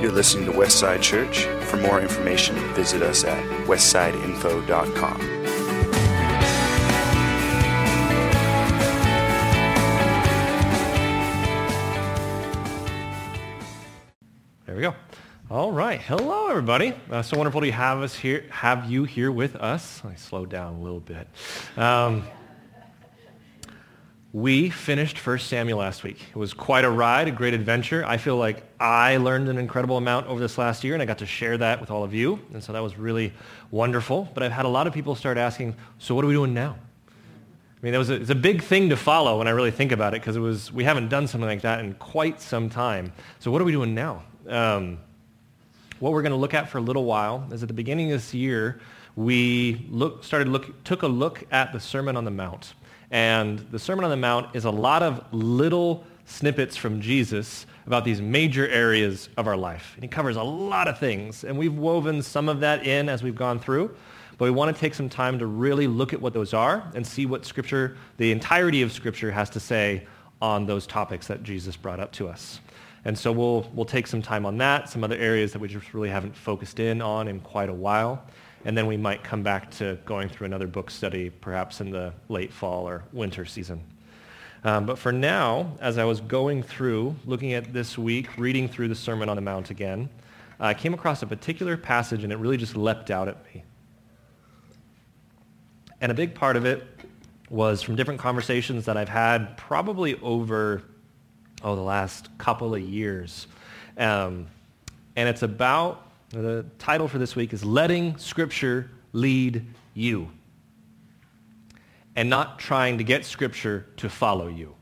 You're listening to Westside Church. For more information, visit us at westsideinfo.com. There we go. All right. Hello, everybody. Uh, so wonderful to have us here, have you here with us. I slowed down a little bit. Um, we finished First Samuel last week. It was quite a ride, a great adventure. I feel like I learned an incredible amount over this last year, and I got to share that with all of you. And so that was really wonderful. But I've had a lot of people start asking, so what are we doing now? I mean, that was a, it's a big thing to follow when I really think about it, because it was we haven't done something like that in quite some time. So what are we doing now? Um, what we're going to look at for a little while is at the beginning of this year, we look, started look, took a look at the Sermon on the Mount. And the Sermon on the Mount is a lot of little snippets from Jesus about these major areas of our life. And he covers a lot of things. And we've woven some of that in as we've gone through. But we want to take some time to really look at what those are and see what Scripture, the entirety of Scripture has to say on those topics that Jesus brought up to us. And so we'll, we'll take some time on that, some other areas that we just really haven't focused in on in quite a while. And then we might come back to going through another book study, perhaps in the late fall or winter season. Um, but for now, as I was going through, looking at this week, reading through the Sermon on the Mount again, I came across a particular passage and it really just leapt out at me. And a big part of it was from different conversations that I've had probably over oh, the last couple of years. Um, and it's about, the title for this week is Letting Scripture Lead You. And not trying to get Scripture to follow you.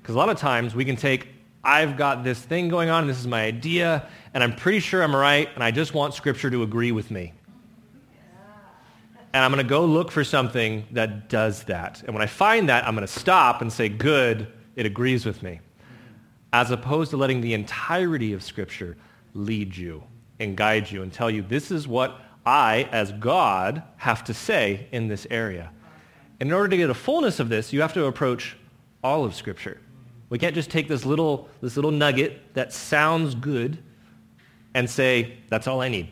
Because a lot of times we can take, I've got this thing going on, this is my idea, and I'm pretty sure I'm right, and I just want Scripture to agree with me. And I'm going to go look for something that does that. And when I find that, I'm going to stop and say, good, it agrees with me, as opposed to letting the entirety of Scripture lead you and guide you and tell you, this is what I, as God, have to say in this area. In order to get a fullness of this, you have to approach all of Scripture. We can't just take this little, this little nugget that sounds good and say, that's all I need.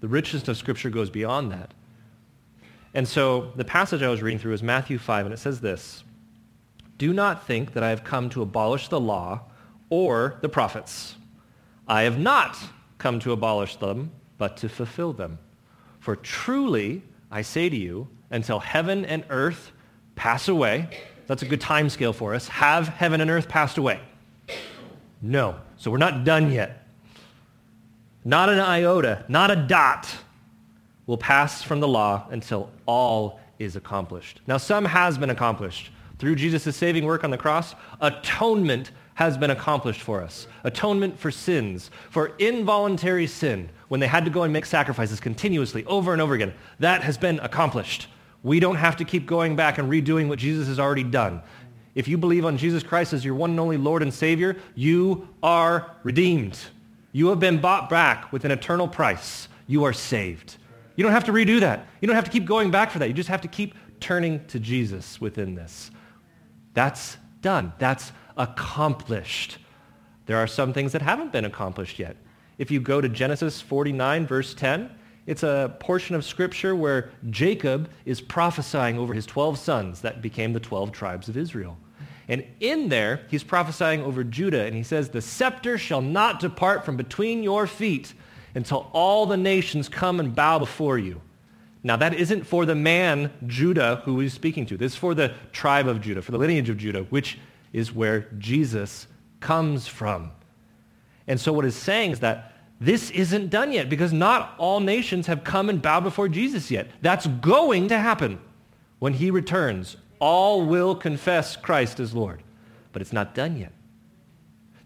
The richness of Scripture goes beyond that. And so the passage I was reading through is Matthew 5, and it says this. Do not think that I have come to abolish the law or the prophets. I have not come to abolish them, but to fulfill them. For truly, I say to you, until heaven and earth pass away, that's a good time scale for us, have heaven and earth passed away? No. So we're not done yet. Not an iota, not a dot will pass from the law until all is accomplished. Now, some has been accomplished. Through Jesus' saving work on the cross, atonement has been accomplished for us. Atonement for sins, for involuntary sin, when they had to go and make sacrifices continuously over and over again. That has been accomplished. We don't have to keep going back and redoing what Jesus has already done. If you believe on Jesus Christ as your one and only Lord and Savior, you are redeemed. You have been bought back with an eternal price. You are saved. You don't have to redo that. You don't have to keep going back for that. You just have to keep turning to Jesus within this. That's done. That's accomplished. There are some things that haven't been accomplished yet. If you go to Genesis 49, verse 10, it's a portion of Scripture where Jacob is prophesying over his 12 sons that became the 12 tribes of Israel. And in there, he's prophesying over Judah, and he says, The scepter shall not depart from between your feet until all the nations come and bow before you. Now, that isn't for the man, Judah, who he's speaking to. This is for the tribe of Judah, for the lineage of Judah, which is where Jesus comes from. And so what it's saying is that this isn't done yet because not all nations have come and bowed before Jesus yet. That's going to happen when he returns. All will confess Christ as Lord. But it's not done yet.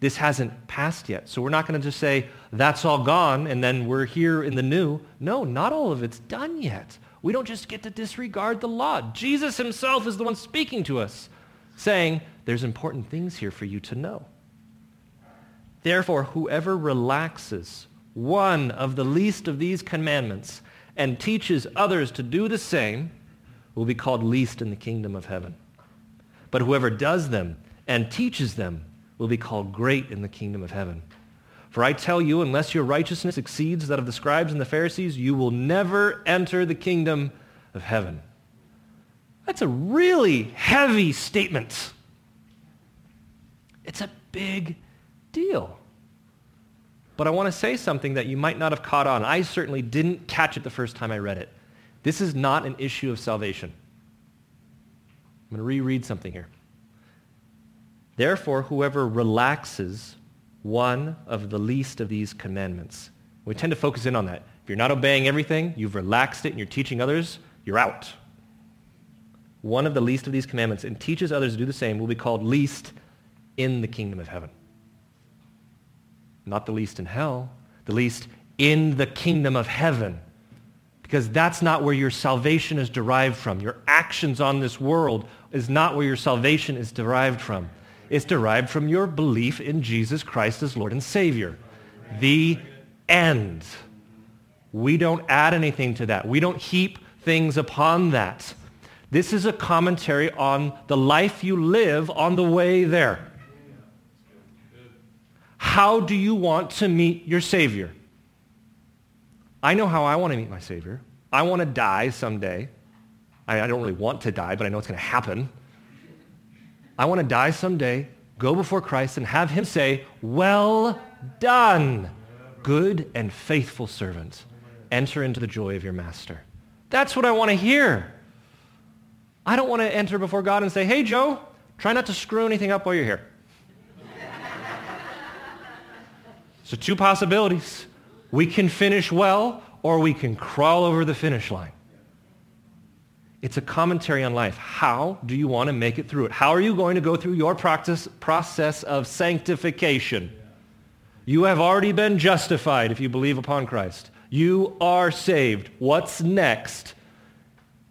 This hasn't passed yet. So we're not going to just say, that's all gone, and then we're here in the new. No, not all of it's done yet. We don't just get to disregard the law. Jesus himself is the one speaking to us, saying, there's important things here for you to know. Therefore, whoever relaxes one of the least of these commandments and teaches others to do the same will be called least in the kingdom of heaven. But whoever does them and teaches them will be called great in the kingdom of heaven. For I tell you, unless your righteousness exceeds that of the scribes and the Pharisees, you will never enter the kingdom of heaven. That's a really heavy statement. It's a big deal. But I want to say something that you might not have caught on. I certainly didn't catch it the first time I read it. This is not an issue of salvation. I'm going to reread something here. Therefore, whoever relaxes one of the least of these commandments. We tend to focus in on that. If you're not obeying everything, you've relaxed it and you're teaching others, you're out. One of the least of these commandments and teaches others to do the same will be called least in the kingdom of heaven. Not the least in hell, the least in the kingdom of heaven. Because that's not where your salvation is derived from. Your actions on this world is not where your salvation is derived from. It's derived from your belief in Jesus Christ as Lord and Savior. The end. We don't add anything to that. We don't heap things upon that. This is a commentary on the life you live on the way there. How do you want to meet your Savior? I know how I want to meet my Savior. I want to die someday. I, I don't really want to die, but I know it's going to happen. I want to die someday, go before Christ, and have him say, well done, good and faithful servant. Enter into the joy of your master. That's what I want to hear. I don't want to enter before God and say, hey, Joe, try not to screw anything up while you're here. So two possibilities. We can finish well or we can crawl over the finish line. It's a commentary on life. How do you want to make it through it? How are you going to go through your practice, process of sanctification? You have already been justified if you believe upon Christ. You are saved. What's next?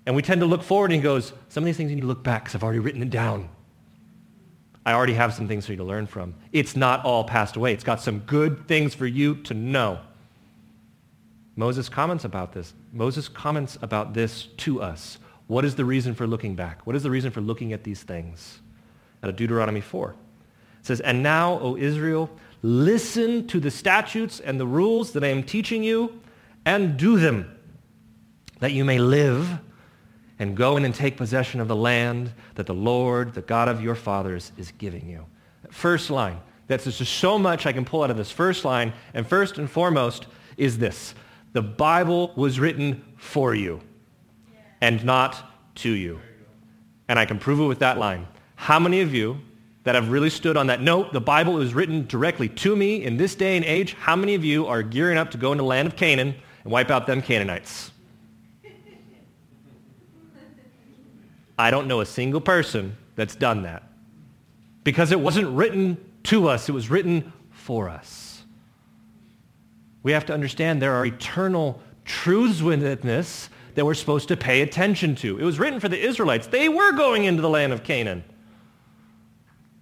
And we tend to look forward and he goes, some of these things you need to look back because I've already written it down. I already have some things for you to learn from. It's not all passed away. It's got some good things for you to know. Moses comments about this. Moses comments about this to us. What is the reason for looking back? What is the reason for looking at these things? Out of Deuteronomy 4. It says, And now, O Israel, listen to the statutes and the rules that I am teaching you, and do them, that you may live and go in and take possession of the land that the Lord, the God of your fathers, is giving you. First line. That's just so much I can pull out of this first line. And first and foremost is this. The Bible was written for you and not to you. And I can prove it with that line. How many of you that have really stood on that note, the Bible is written directly to me in this day and age, how many of you are gearing up to go into the land of Canaan and wipe out them Canaanites? I don't know a single person that's done that. Because it wasn't written to us, it was written for us. We have to understand there are eternal truths within this that we're supposed to pay attention to. It was written for the Israelites. They were going into the land of Canaan.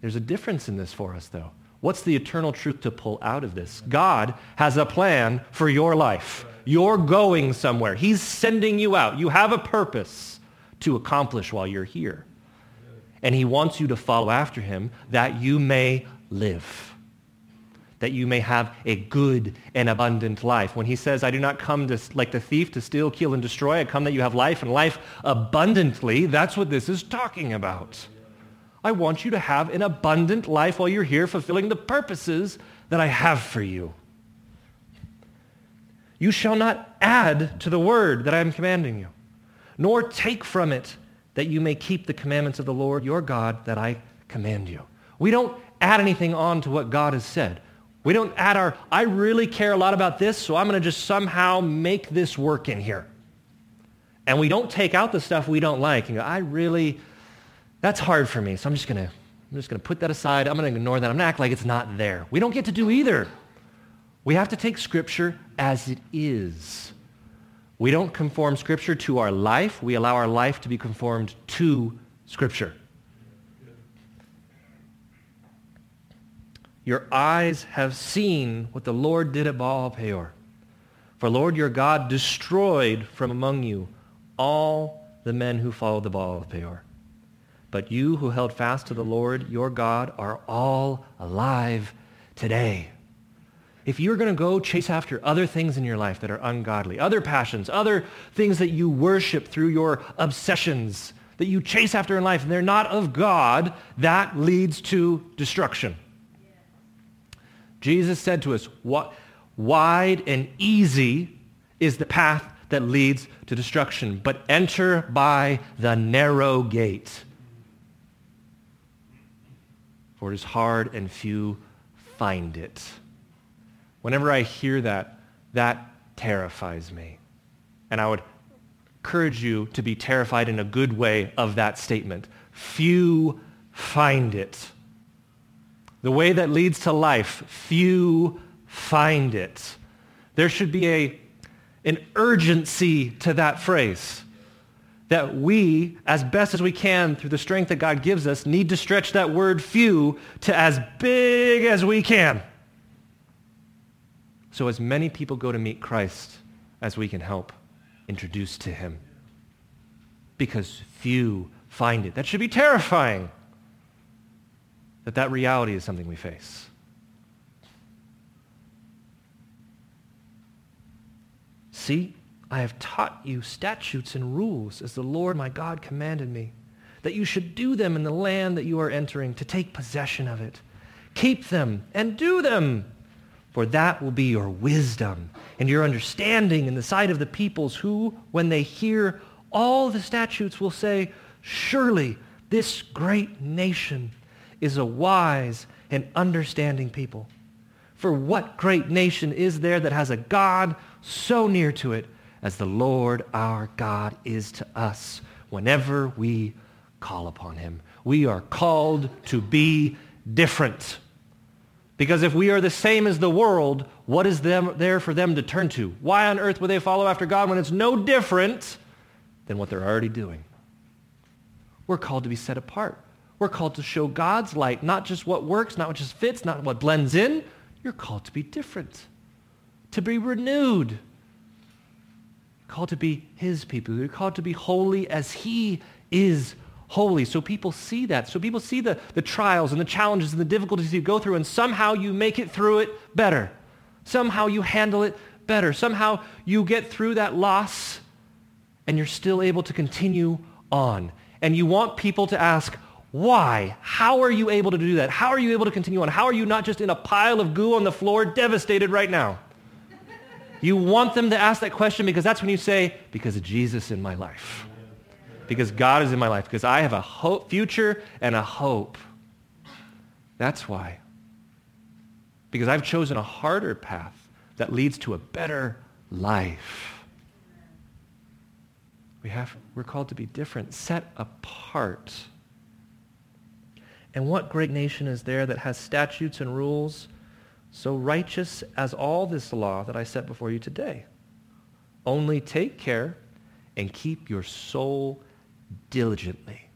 There's a difference in this for us, though. What's the eternal truth to pull out of this? God has a plan for your life. You're going somewhere. He's sending you out. You have a purpose to accomplish while you're here. And he wants you to follow after him that you may live that you may have a good and abundant life. When he says, I do not come to, like the thief to steal, kill, and destroy, I come that you have life and life abundantly, that's what this is talking about. I want you to have an abundant life while you're here fulfilling the purposes that I have for you. You shall not add to the word that I am commanding you, nor take from it that you may keep the commandments of the Lord your God that I command you. We don't add anything on to what God has said. We don't add our, I really care a lot about this, so I'm going to just somehow make this work in here. And we don't take out the stuff we don't like and go, I really, that's hard for me, so I'm just going to, I'm just going to put that aside. I'm going to ignore that. I'm going to act like it's not there. We don't get to do either. We have to take Scripture as it is. We don't conform Scripture to our life. We allow our life to be conformed to Scripture. Your eyes have seen what the Lord did at Baal Peor. For Lord your God destroyed from among you all the men who followed the Baal of Peor. But But you who held fast to the Lord your God are all alive today. If you're going to go chase after other things in your life that are ungodly, other passions, other things that you worship through your obsessions, that you chase after in life, and they're not of God, that leads to destruction. Jesus said to us, wide and easy is the path that leads to destruction, but enter by the narrow gate. For it is hard and few find it. Whenever I hear that, that terrifies me. And I would encourage you to be terrified in a good way of that statement. Few find it. The way that leads to life, few find it. There should be a, an urgency to that phrase that we, as best as we can through the strength that God gives us, need to stretch that word few to as big as we can. So as many people go to meet Christ as we can help introduce to him. Because few find it. That should be terrifying that that reality is something we face. See, I have taught you statutes and rules as the Lord my God commanded me, that you should do them in the land that you are entering, to take possession of it. Keep them and do them, for that will be your wisdom and your understanding in the sight of the peoples who, when they hear all the statutes, will say, surely this great nation is a wise and understanding people. For what great nation is there that has a God so near to it as the Lord our God is to us whenever we call upon him. We are called to be different. Because if we are the same as the world, what is them, there for them to turn to? Why on earth would they follow after God when it's no different than what they're already doing? We're called to be set apart. We're called to show God's light, not just what works, not what just fits, not what blends in. You're called to be different, to be renewed, called to be his people. You're called to be holy as he is holy. So people see that. So people see the, the trials and the challenges and the difficulties you go through, and somehow you make it through it better. Somehow you handle it better. Somehow you get through that loss, and you're still able to continue on. And you want people to ask, why? How are you able to do that? How are you able to continue on? How are you not just in a pile of goo on the floor, devastated right now? You want them to ask that question because that's when you say, because of Jesus in my life. Because God is in my life. Because I have a hope, future and a hope. That's why. Because I've chosen a harder path that leads to a better life. We have, we're called to be different, set apart. And what great nation is there that has statutes and rules so righteous as all this law that I set before you today. Only take care and keep your soul diligently,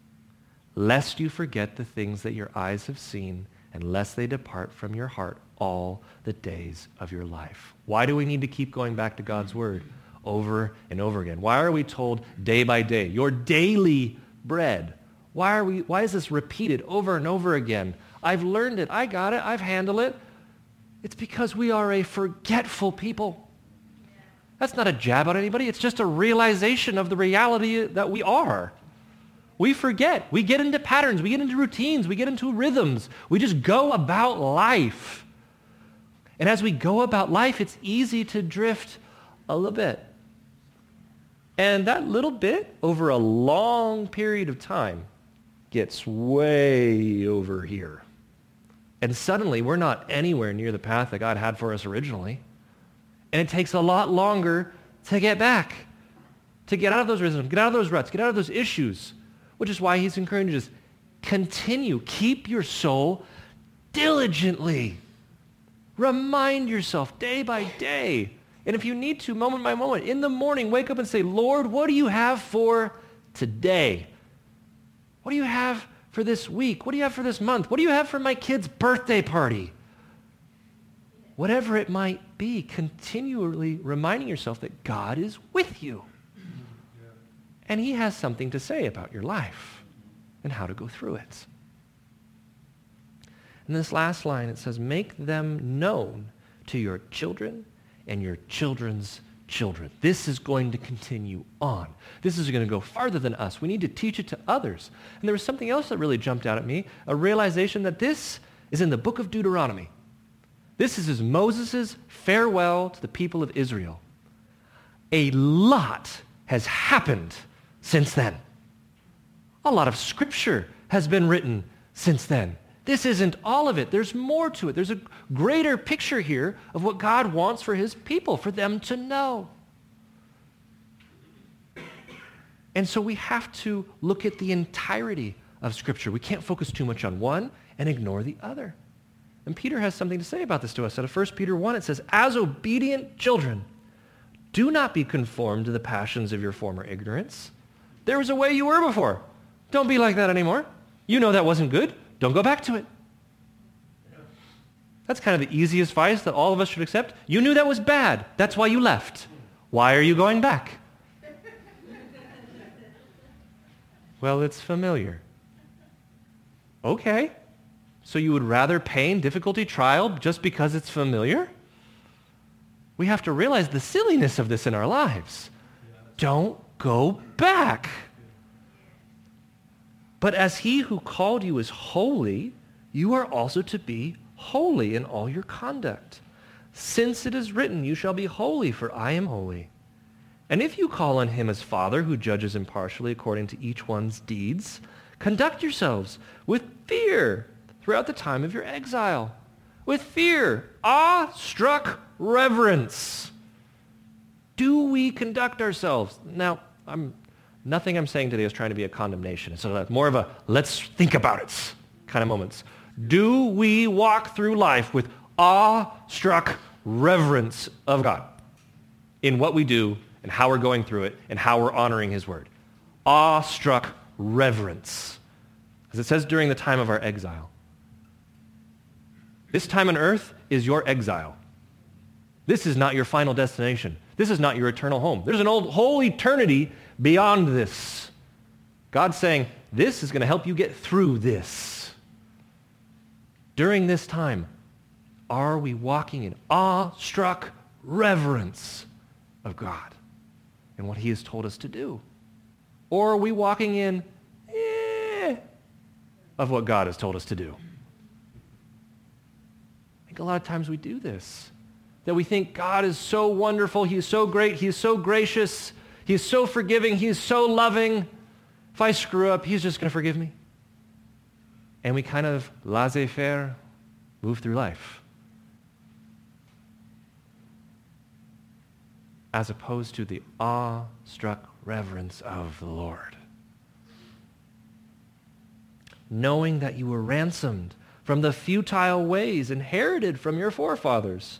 lest you forget the things that your eyes have seen and lest they depart from your heart all the days of your life. Why do we need to keep going back to God's word over and over again? Why are we told day by day, your daily bread? Why, are we, why is this repeated over and over again? I've learned it. I got it. I've handled it. It's because we are a forgetful people. That's not a jab at anybody. It's just a realization of the reality that we are. We forget. We get into patterns. We get into routines. We get into rhythms. We just go about life. And as we go about life, it's easy to drift a little bit. And that little bit over a long period of time gets way over here. And suddenly we're not anywhere near the path that God had for us originally. And it takes a lot longer to get back, to get out of those rhythms, get out of those ruts, get out of those issues, which is why he's encouraging us, continue, keep your soul diligently. Remind yourself day by day. And if you need to, moment by moment, in the morning, wake up and say, Lord, what do you have for today? What do you have for this week? What do you have for this month? What do you have for my kid's birthday party? Whatever it might be, continually reminding yourself that God is with you. And he has something to say about your life. and how to go through it. In this last line, it says, make them known to your children and your children's children. This is going to continue on. This is going to go farther than us. We need to teach it to others. And there was something else that really jumped out at me, a realization that this is in the book of Deuteronomy. This is Moses' farewell to the people of Israel. A lot has happened since then. A lot of scripture has been written since then. This isn't all of it. There's more to it. There's a greater picture here of what God wants for his people, for them to know. And so we have to look at the entirety of Scripture. We can't focus too much on one and ignore the other. And Peter has something to say about this to us. Out of 1 Peter 1, it says, As obedient children, do not be conformed to the passions of your former ignorance. There was a way you were before. Don't be like that anymore. You know that wasn't good. Don't go back to it. That's kind of the easiest advice that all of us should accept. You knew that was bad. That's why you left. Why are you going back? well, it's familiar. Okay. So you would rather pain, difficulty, trial just because it's familiar? We have to realize the silliness of this in our lives. Don't go back. But as he who called you is holy, you are also to be holy in all your conduct. Since it is written, you shall be holy, for I am holy. And if you call on him as Father, who judges impartially according to each one's deeds, conduct yourselves with fear throughout the time of your exile. With fear, awe-struck reverence. Do we conduct ourselves? Now, I'm Nothing I'm saying today is trying to be a condemnation. It's more of a let's think about it kind of moments. Do we walk through life with awe-struck reverence of God in what we do and how we're going through it and how we're honoring his word? Awe-struck reverence. As it says during the time of our exile. This time on earth is your exile. This is not your final destination. This is not your eternal home. There's an old whole eternity beyond this. God's saying, this is going to help you get through this. During this time, are we walking in awe-struck reverence of God and what he has told us to do? Or are we walking in eh, of what God has told us to do? I think a lot of times we do this. That we think God is so wonderful, he is so great, he is so gracious, He's so forgiving. He's so loving. If I screw up, he's just going to forgive me. And we kind of laissez-faire move through life. As opposed to the awe-struck reverence of the Lord. Knowing that you were ransomed from the futile ways inherited from your forefathers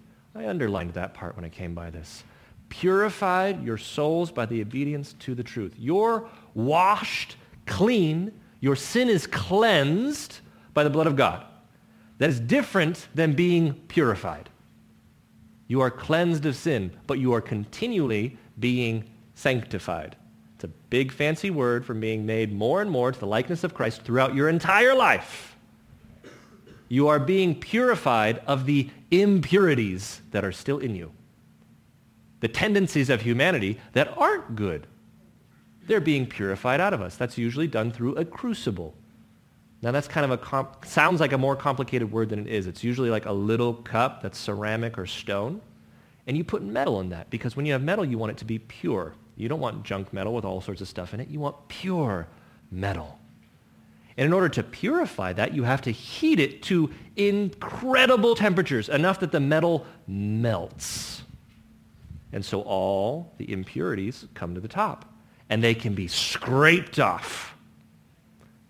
I underlined that part when I came by this. Purified your souls by the obedience to the truth. You're washed clean. Your sin is cleansed by the blood of God. That is different than being purified. You are cleansed of sin, but you are continually being sanctified. It's a big fancy word for being made more and more to the likeness of Christ throughout your entire life. You are being purified of the impurities that are still in you. The tendencies of humanity that aren't good. They're being purified out of us. That's usually done through a crucible. Now that's kind of a, comp- sounds like a more complicated word than it is. It's usually like a little cup that's ceramic or stone. And you put metal in that because when you have metal, you want it to be pure. You don't want junk metal with all sorts of stuff in it. You want pure metal. And in order to purify that, you have to heat it to incredible temperatures, enough that the metal melts. And so all the impurities come to the top. And they can be scraped off.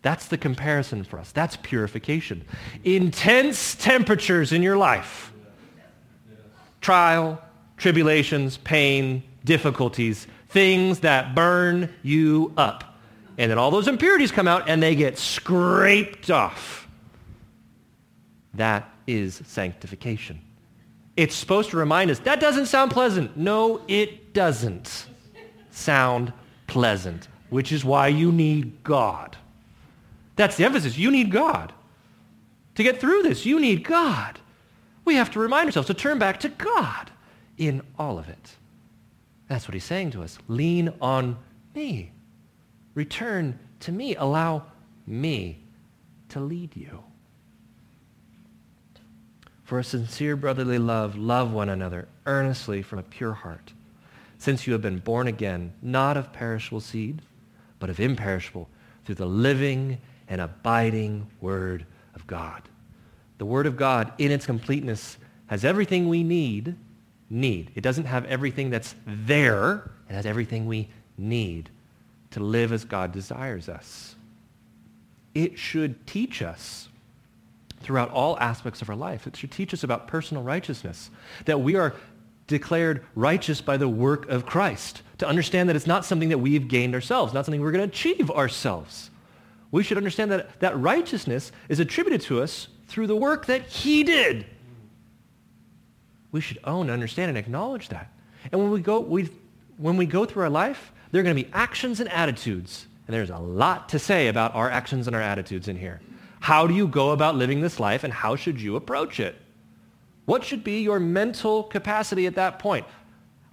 That's the comparison for us. That's purification. Intense temperatures in your life. Trial, tribulations, pain, difficulties, things that burn you up. And then all those impurities come out and they get scraped off. That is sanctification. It's supposed to remind us, that doesn't sound pleasant. No, it doesn't sound pleasant, which is why you need God. That's the emphasis. You need God. To get through this, you need God. We have to remind ourselves to turn back to God in all of it. That's what he's saying to us. Lean on me. Return to me. Allow me to lead you. For a sincere brotherly love, love one another earnestly from a pure heart, since you have been born again, not of perishable seed, but of imperishable, through the living and abiding Word of God. The Word of God, in its completeness, has everything we need. Need. It doesn't have everything that's there. It has everything we need to live as God desires us. It should teach us throughout all aspects of our life. It should teach us about personal righteousness, that we are declared righteous by the work of Christ, to understand that it's not something that we've gained ourselves, not something we're going to achieve ourselves. We should understand that that righteousness is attributed to us through the work that he did. We should own, understand, and acknowledge that. And when we go, we, when we go through our life, there are going to be actions and attitudes. And there's a lot to say about our actions and our attitudes in here. How do you go about living this life and how should you approach it? What should be your mental capacity at that point?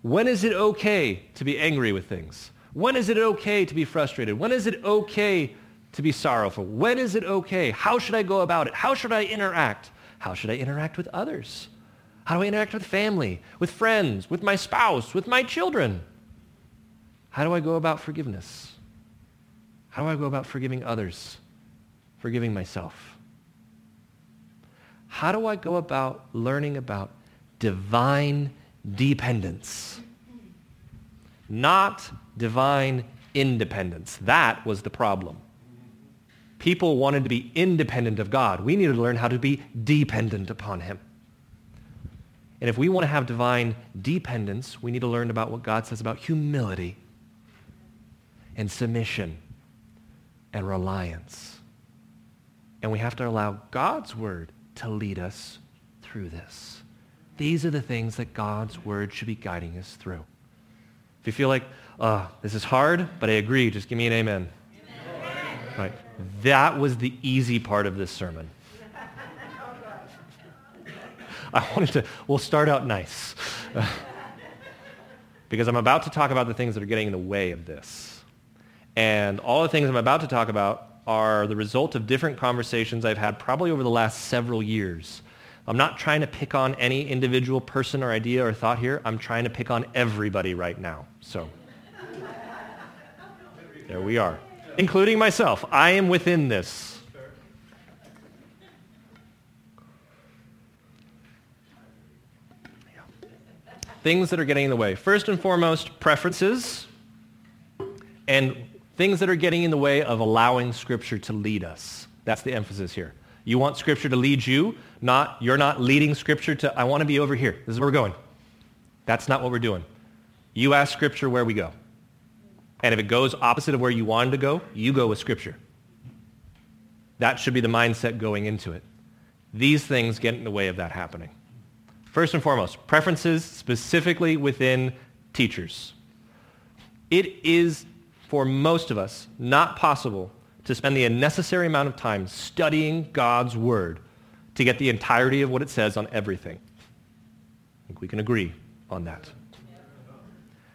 When is it okay to be angry with things? When is it okay to be frustrated? When is it okay to be sorrowful? When is it okay? How should I go about it? How should I interact? How should I interact with others? How do I interact with family, with friends, with my spouse, with my children? How do I go about forgiveness? How do I go about forgiving others? forgiving myself? How do I go about learning about divine dependence? Not divine independence. That was the problem. People wanted to be independent of God. We needed to learn how to be dependent upon him. And if we want to have divine dependence, we need to learn about what God says about humility and submission and reliance. And we have to allow God's word to lead us through this. These are the things that God's word should be guiding us through. If you feel like, uh, this is hard, but I agree, just give me an amen. amen. Right. That was the easy part of this sermon. I wanted to, we'll start out nice. because I'm about to talk about the things that are getting in the way of this. And all the things I'm about to talk about are the result of different conversations I've had probably over the last several years. I'm not trying to pick on any individual person or idea or thought here. I'm trying to pick on everybody right now. So there we are, including myself. I am within this. Things that are getting in the way. First and foremost, preferences and things that are getting in the way of allowing Scripture to lead us. That's the emphasis here. You want Scripture to lead you, not you're not leading Scripture to, I want to be over here. This is where we're going. That's not what we're doing. You ask Scripture where we go. And if it goes opposite of where you wanted to go, you go with Scripture. That should be the mindset going into it. These things get in the way of that happening. First and foremost, preferences specifically within teachers. It is for most of us not possible to spend the unnecessary amount of time studying God's word to get the entirety of what it says on everything. I think we can agree on that.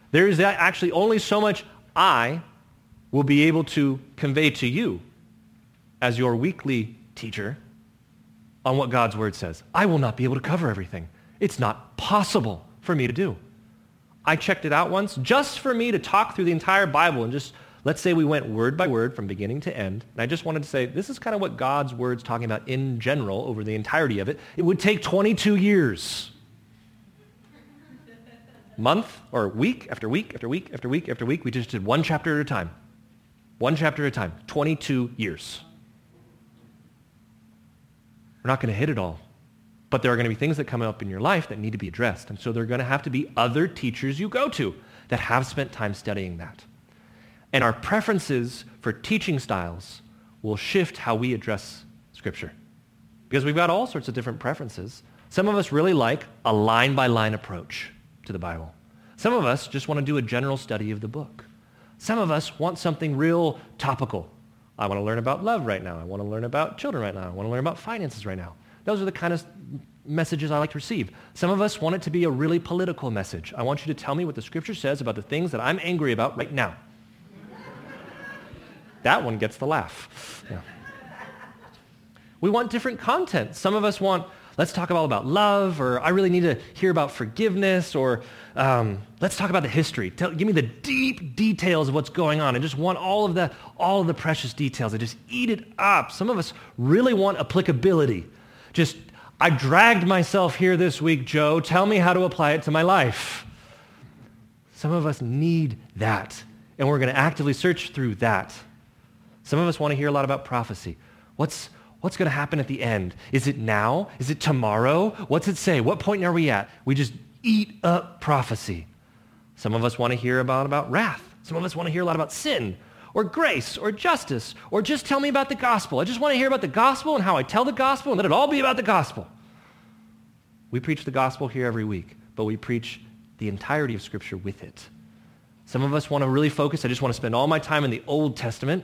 There is actually only so much I will be able to convey to you as your weekly teacher on what God's word says. I will not be able to cover everything. It's not possible for me to do. I checked it out once just for me to talk through the entire Bible and just, let's say we went word by word from beginning to end. And I just wanted to say, this is kind of what God's word's talking about in general over the entirety of it. It would take 22 years. Month or week after week after week after week after week, we just did one chapter at a time. One chapter at a time, 22 years. We're not going to hit it all. But there are going to be things that come up in your life that need to be addressed. And so there are going to have to be other teachers you go to that have spent time studying that. And our preferences for teaching styles will shift how we address Scripture. Because we've got all sorts of different preferences. Some of us really like a line-by-line approach to the Bible. Some of us just want to do a general study of the book. Some of us want something real topical. I want to learn about love right now. I want to learn about children right now. I want to learn about finances right now. Those are the kind of messages I like to receive. Some of us want it to be a really political message. I want you to tell me what the scripture says about the things that I'm angry about right now. that one gets the laugh. Yeah. We want different content. Some of us want, let's talk about, about love, or I really need to hear about forgiveness, or um, let's talk about the history. Tell, give me the deep details of what's going on. I just want all of the, all of the precious details. I just eat it up. Some of us really want applicability. Just, I dragged myself here this week, Joe. Tell me how to apply it to my life. Some of us need that, and we're going to actively search through that. Some of us want to hear a lot about prophecy. What's, what's going to happen at the end? Is it now? Is it tomorrow? What's it say? What point are we at? We just eat up prophecy. Some of us want to hear about, about wrath. Some of us want to hear a lot about sin or grace or justice or just tell me about the gospel. I just want to hear about the gospel and how I tell the gospel and let it all be about the gospel. We preach the gospel here every week, but we preach the entirety of Scripture with it. Some of us want to really focus. I just want to spend all my time in the Old Testament.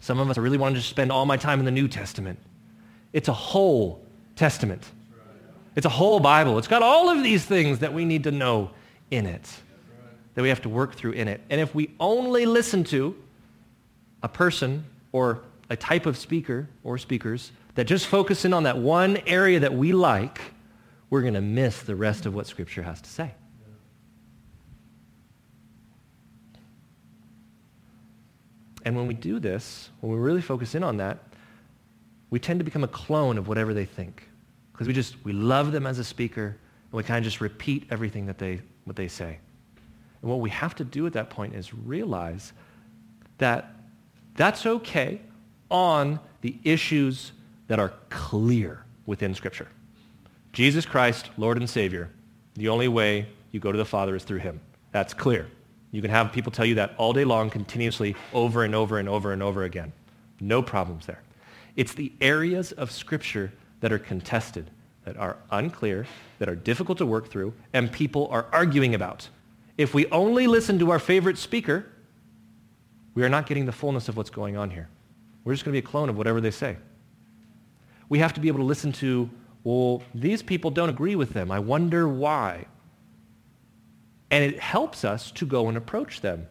Some of us really want to just spend all my time in the New Testament. It's a whole testament. It's a whole Bible. It's got all of these things that we need to know in it, that we have to work through in it. And if we only listen to a person or a type of speaker or speakers that just focus in on that one area that we like, we're going to miss the rest of what Scripture has to say. And when we do this, when we really focus in on that, we tend to become a clone of whatever they think. Because we just, we love them as a speaker, and we kind of just repeat everything that they, what they say. And what we have to do at that point is realize that that's okay on the issues that are clear within Scripture. Jesus Christ, Lord and Savior, the only way you go to the Father is through him. That's clear. You can have people tell you that all day long, continuously, over and over and over and over again. No problems there. It's the areas of Scripture that are contested, that are unclear, that are difficult to work through, and people are arguing about. If we only listen to our favorite speaker, we are not getting the fullness of what's going on here. We're just going to be a clone of whatever they say. We have to be able to listen to, well, these people don't agree with them. I wonder why. And it helps us to go and approach them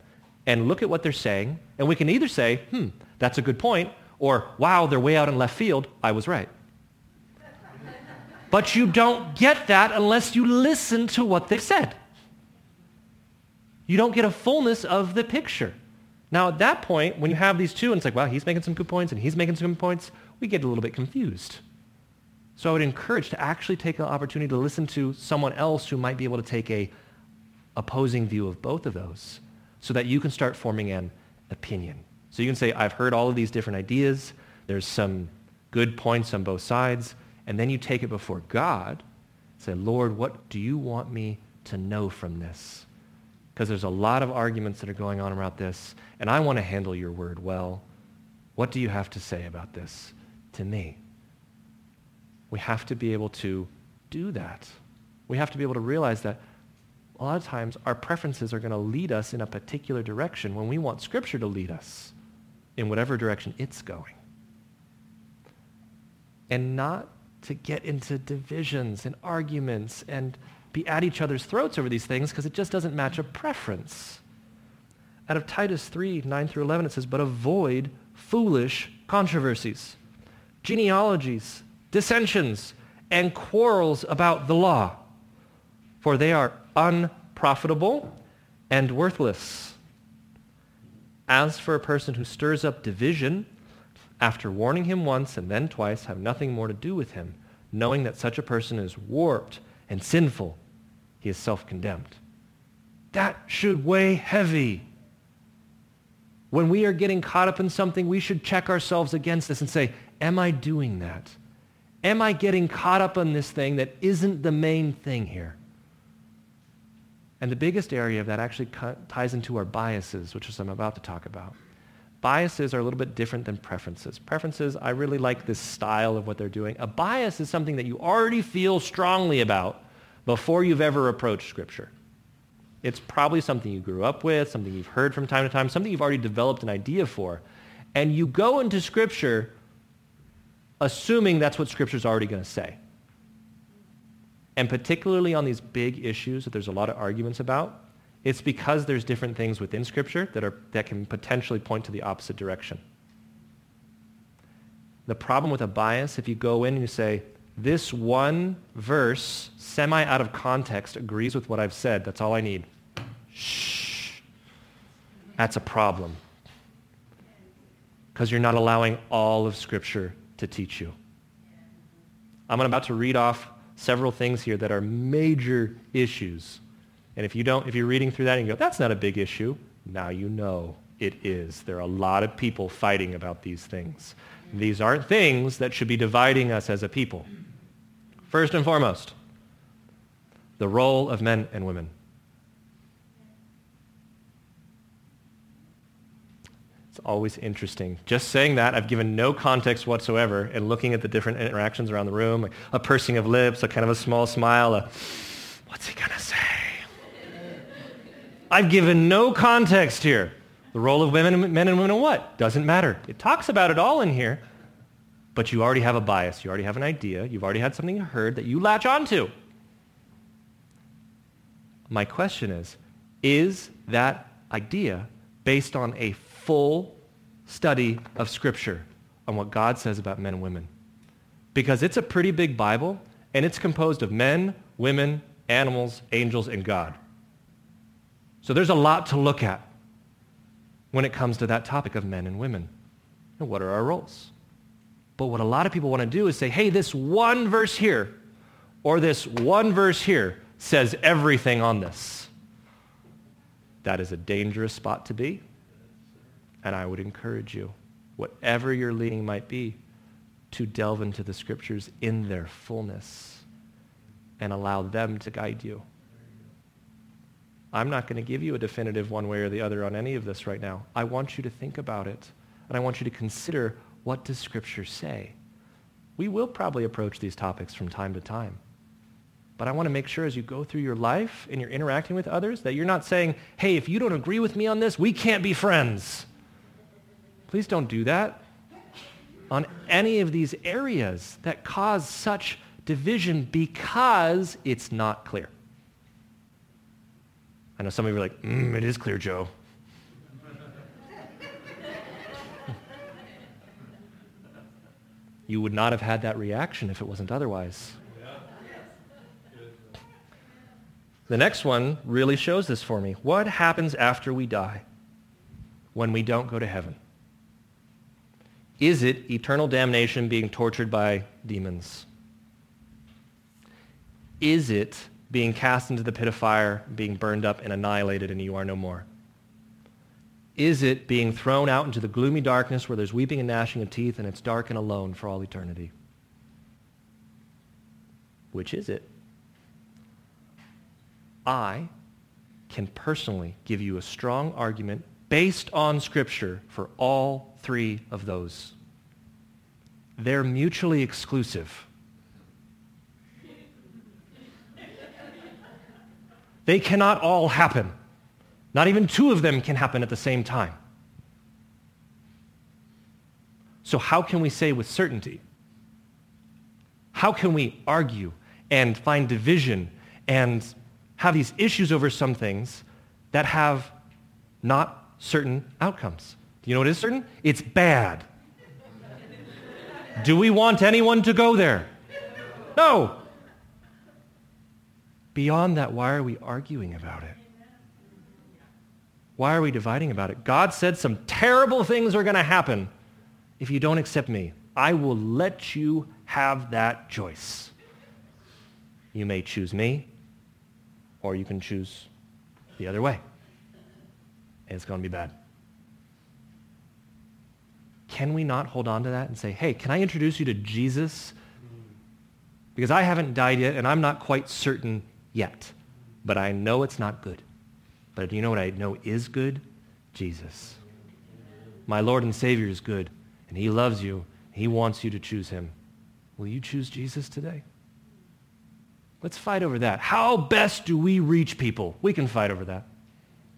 and look at what they're saying. And we can either say, hmm, that's a good point, or, wow, they're way out in left field. I was right. but you don't get that unless you listen to what they said. You don't get a fullness of the picture. Now, at that point, when you have these two, and it's like, wow, he's making some good points and he's making some good points, we get a little bit confused. So I would encourage to actually take an opportunity to listen to someone else who might be able to take a opposing view of both of those so that you can start forming an opinion. So you can say, I've heard all of these different ideas. There's some good points on both sides. And then you take it before God. Say, Lord, what do you want me to know from this? Because there's a lot of arguments that are going on about this, and I want to handle your word well. What do you have to say about this to me? We have to be able to do that. We have to be able to realize that a lot of times our preferences are going to lead us in a particular direction when we want Scripture to lead us in whatever direction it's going. And not to get into divisions and arguments and be at each other's throats over these things because it just doesn't match a preference. Out of Titus 3, 9 through 11, it says, but avoid foolish controversies, genealogies, dissensions, and quarrels about the law, for they are unprofitable and worthless. As for a person who stirs up division, after warning him once and then twice, have nothing more to do with him, knowing that such a person is warped and sinful he is self-condemned. That should weigh heavy. When we are getting caught up in something, we should check ourselves against this and say, am I doing that? Am I getting caught up on this thing that isn't the main thing here? And the biggest area of that actually ties into our biases, which is I'm about to talk about. Biases are a little bit different than preferences. Preferences, I really like this style of what they're doing. A bias is something that you already feel strongly about before you've ever approached Scripture. It's probably something you grew up with, something you've heard from time to time, something you've already developed an idea for. And you go into Scripture assuming that's what Scripture's already going to say. And particularly on these big issues that there's a lot of arguments about, it's because there's different things within Scripture that, are, that can potentially point to the opposite direction. The problem with a bias, if you go in and you say, this one verse, semi out of context, agrees with what I've said, that's all I need. Shh. That's a problem. Because you're not allowing all of Scripture to teach you. I'm about to read off several things here that are major issues. And if you don't, if you're reading through that and you go, that's not a big issue, now you know it is. There are a lot of people fighting about these things. These aren't things that should be dividing us as a people. First and foremost, the role of men and women. It's always interesting. Just saying that, I've given no context whatsoever and looking at the different interactions around the room, like a pursing of lips, a kind of a small smile, a, what's he going to say? I've given no context here. The role of women, men and women in what? Doesn't matter. It talks about it all in here, but you already have a bias. You already have an idea. You've already had something you heard that you latch onto. My question is, is that idea based on a full study of Scripture on what God says about men and women. Because it's a pretty big Bible, and it's composed of men, women, animals, angels, and God. So there's a lot to look at when it comes to that topic of men and women. And what are our roles? But what a lot of people want to do is say, hey, this one verse here or this one verse here says everything on this. That is a dangerous spot to be. And I would encourage you, whatever your leading might be, to delve into the scriptures in their fullness and allow them to guide you. I'm not going to give you a definitive one way or the other on any of this right now. I want you to think about it, and I want you to consider what does Scripture say. We will probably approach these topics from time to time. But I want to make sure as you go through your life and you're interacting with others that you're not saying, hey, if you don't agree with me on this, we can't be friends. Please don't do that on any of these areas that cause such division because it's not clear. I know some of you are like, mm, it is clear, Joe. you would not have had that reaction if it wasn't otherwise. The next one really shows this for me. What happens after we die when we don't go to heaven? Is it eternal damnation being tortured by demons? Is it being cast into the pit of fire, being burned up and annihilated, and you are no more? Is it being thrown out into the gloomy darkness where there's weeping and gnashing of teeth and it's dark and alone for all eternity? Which is it? I can personally give you a strong argument based on Scripture for all three of those. They're mutually exclusive. They cannot all happen. Not even two of them can happen at the same time. So how can we say with certainty? How can we argue and find division and have these issues over some things that have not certain outcomes. Do you know what is certain? It's bad. Do we want anyone to go there? No. Beyond that, why are we arguing about it? Why are we dividing about it? God said some terrible things are going to happen if you don't accept me. I will let you have that choice. You may choose me, or you can choose the other way. It's going to be bad. can we not hold on to that and say, hey, can I introduce you to Jesus? Because I haven't died yet, and I'm not quite certain yet. But I know it's not good. But do you know what I know is good? Jesus. My Lord and Savior is good, and he loves you. He wants you to choose him. Will you choose Jesus today? Let's fight over that. How best do we reach people? We can fight over that.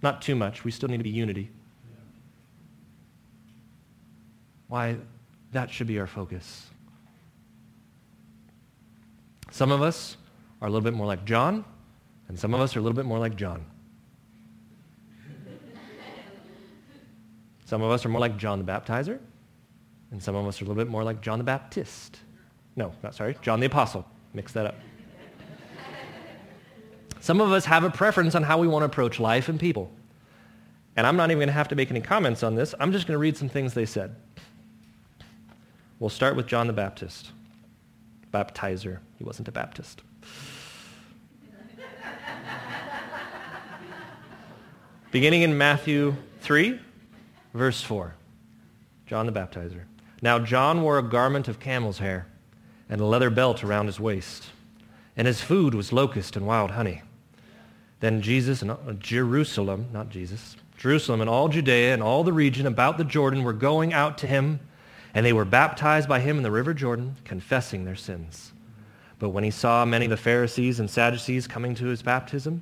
Not too much. We still need to be unity. Why, that should be our focus. Some of us are a little bit more like John, and some of us are a little bit more like John. Some of us are more like John the Baptizer, and some of us are a little bit more like John the Baptist. No, not sorry, John the Apostle. Mix that up. Some of us have a preference on how we want to approach life and people. And I'm not even going to have to make any comments on this. I'm just going to read some things they said. We'll start with John the Baptist. Baptizer. He wasn't a Baptist. Beginning in Matthew 3, verse 4. John the Baptizer. Now John wore a garment of camel's hair and a leather belt around his waist, and his food was locust and wild honey. Then Jesus and uh, Jerusalem, not Jesus, Jerusalem and all Judea and all the region about the Jordan were going out to him, and they were baptized by him in the river Jordan, confessing their sins. But when he saw many of the Pharisees and Sadducees coming to his baptism,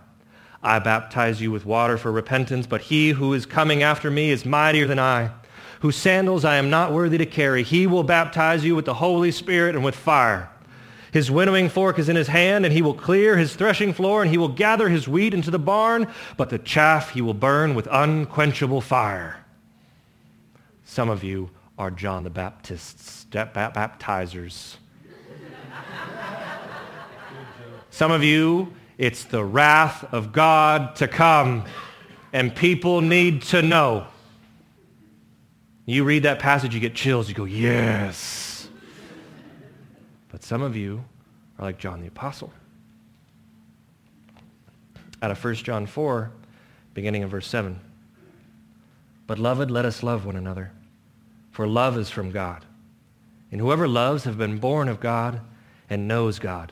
I baptize you with water for repentance, but he who is coming after me is mightier than I, whose sandals I am not worthy to carry. He will baptize you with the Holy Spirit and with fire. His winnowing fork is in his hand, and he will clear his threshing floor, and he will gather his wheat into the barn, but the chaff he will burn with unquenchable fire. Some of you are John the Baptist's baptizers. Some of you, it's the wrath of God to come, and people need to know. You read that passage, you get chills. You go, yes. But some of you are like John the Apostle. Out of 1 John 4, beginning in verse 7. Beloved, let us love one another, for love is from God. And whoever loves have been born of God and knows God.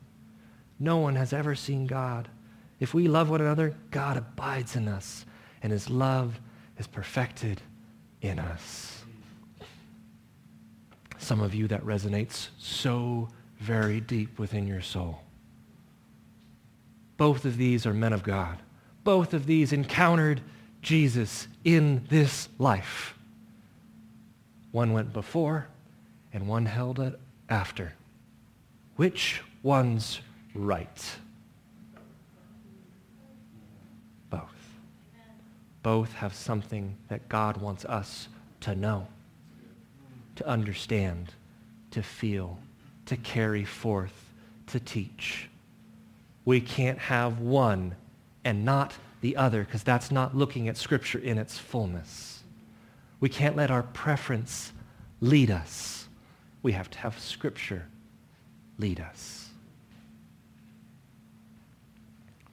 No one has ever seen God. If we love one another, God abides in us, and his love is perfected in us. Some of you, that resonates so very deep within your soul. Both of these are men of God. Both of these encountered Jesus in this life. One went before and one held it after. Which one's right? Both. Both have something that God wants us to know, to understand, to feel, to carry forth, to teach. We can't have one and not the other because that's not looking at Scripture in its fullness. We can't let our preference lead us. We have to have Scripture lead us.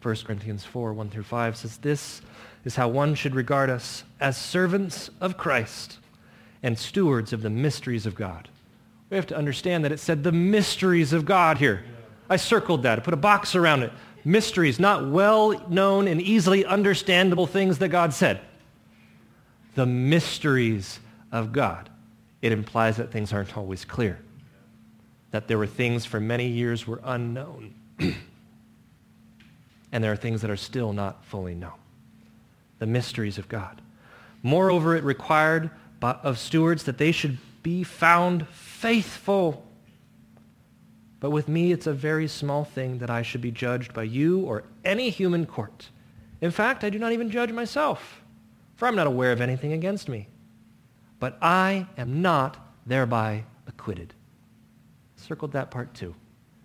1 Corinthians 4, 1 through 5 says, This is how one should regard us as servants of Christ and stewards of the mysteries of God. We have to understand that it said the mysteries of God here. I circled that. I put a box around it. Mysteries, not well-known and easily understandable things that God said. The mysteries of God. It implies that things aren't always clear. that there were things for many years were unknown. and there are things that are still not fully known. The mysteries of God. Moreover, it required of stewards that they should be found faithful. But with me, it's a very small thing that I should be judged by you or any human court. In fact, I do not even judge myself, for I'm not aware of anything against me. But I am not thereby acquitted. Circled that part too.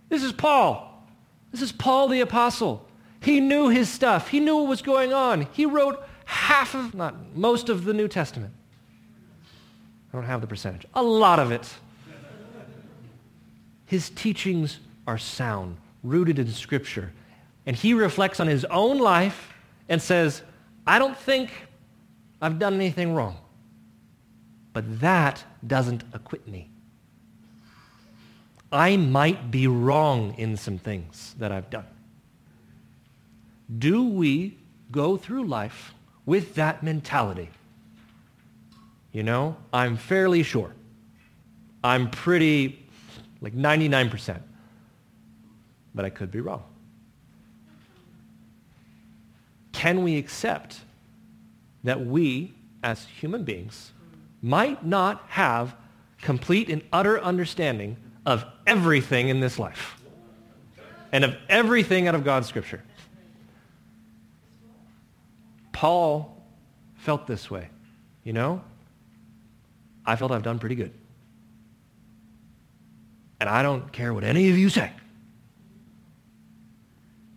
This is Paul. This is Paul the apostle. He knew his stuff. He knew what was going on. He wrote half of, not most of the New Testament. I don't have the percentage. A lot of it. His teachings are sound, rooted in Scripture. And he reflects on his own life and says, I don't think I've done anything wrong. But that doesn't acquit me. I might be wrong in some things that I've done. Do we go through life with that mentality? You know, I'm fairly sure. I'm pretty, like 99%. But I could be wrong. Can we accept that we, as human beings, might not have complete and utter understanding of everything in this life and of everything out of God's scripture? Paul felt this way, you know? I felt I've done pretty good. And I don't care what any of you say.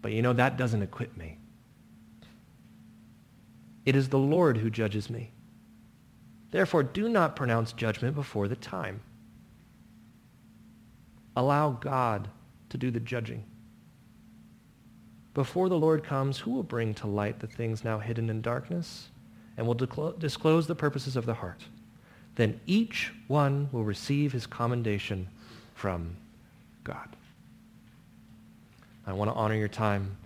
But you know, that doesn't acquit me. It is the Lord who judges me. Therefore, do not pronounce judgment before the time. Allow God to do the judging. Before the Lord comes, who will bring to light the things now hidden in darkness and will disclose the purposes of the heart? then each one will receive his commendation from God. I want to honor your time,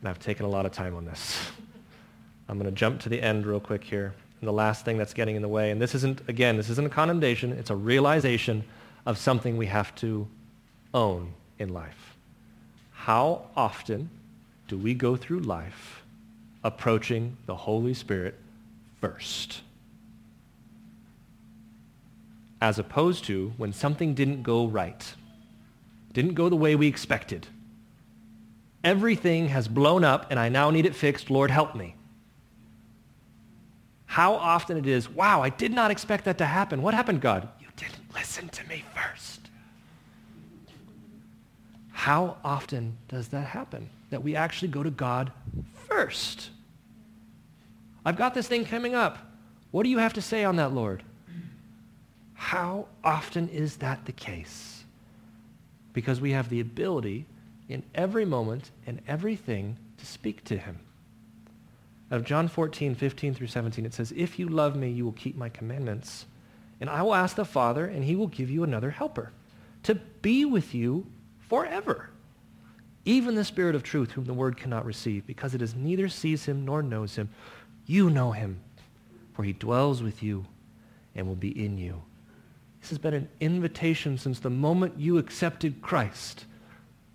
and I've taken a lot of time on this. I'm going to jump to the end real quick here. And the last thing that's getting in the way, and this isn't, again, this isn't a condemnation, it's a realization of something we have to own in life. How often do we go through life approaching the Holy Spirit first? as opposed to when something didn't go right, didn't go the way we expected. Everything has blown up and I now need it fixed. Lord, help me. How often it is, wow, I did not expect that to happen. What happened, God? You didn't listen to me first. How often does that happen? That we actually go to God first. I've got this thing coming up. What do you have to say on that, Lord? How often is that the case? Because we have the ability in every moment and everything to speak to him. Out of John 14, 15 through 17, it says, If you love me, you will keep my commandments. And I will ask the Father, and he will give you another helper to be with you forever. Even the Spirit of truth, whom the world cannot receive, because it is neither sees him nor knows him. You know him, for he dwells with you and will be in you. This has been an invitation since the moment you accepted Christ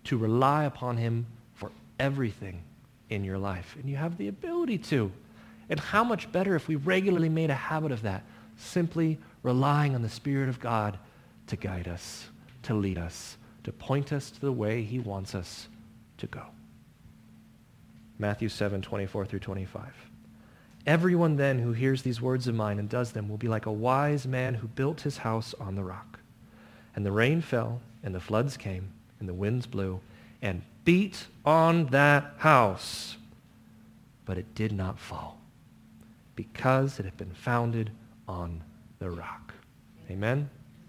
to rely upon him for everything in your life. And you have the ability to. And how much better if we regularly made a habit of that, simply relying on the Spirit of God to guide us, to lead us, to point us to the way he wants us to go. Matthew 7, 24 through 25. Everyone then who hears these words of mine and does them will be like a wise man who built his house on the rock. And the rain fell, and the floods came, and the winds blew, and beat on that house. But it did not fall, because it had been founded on the rock. Amen?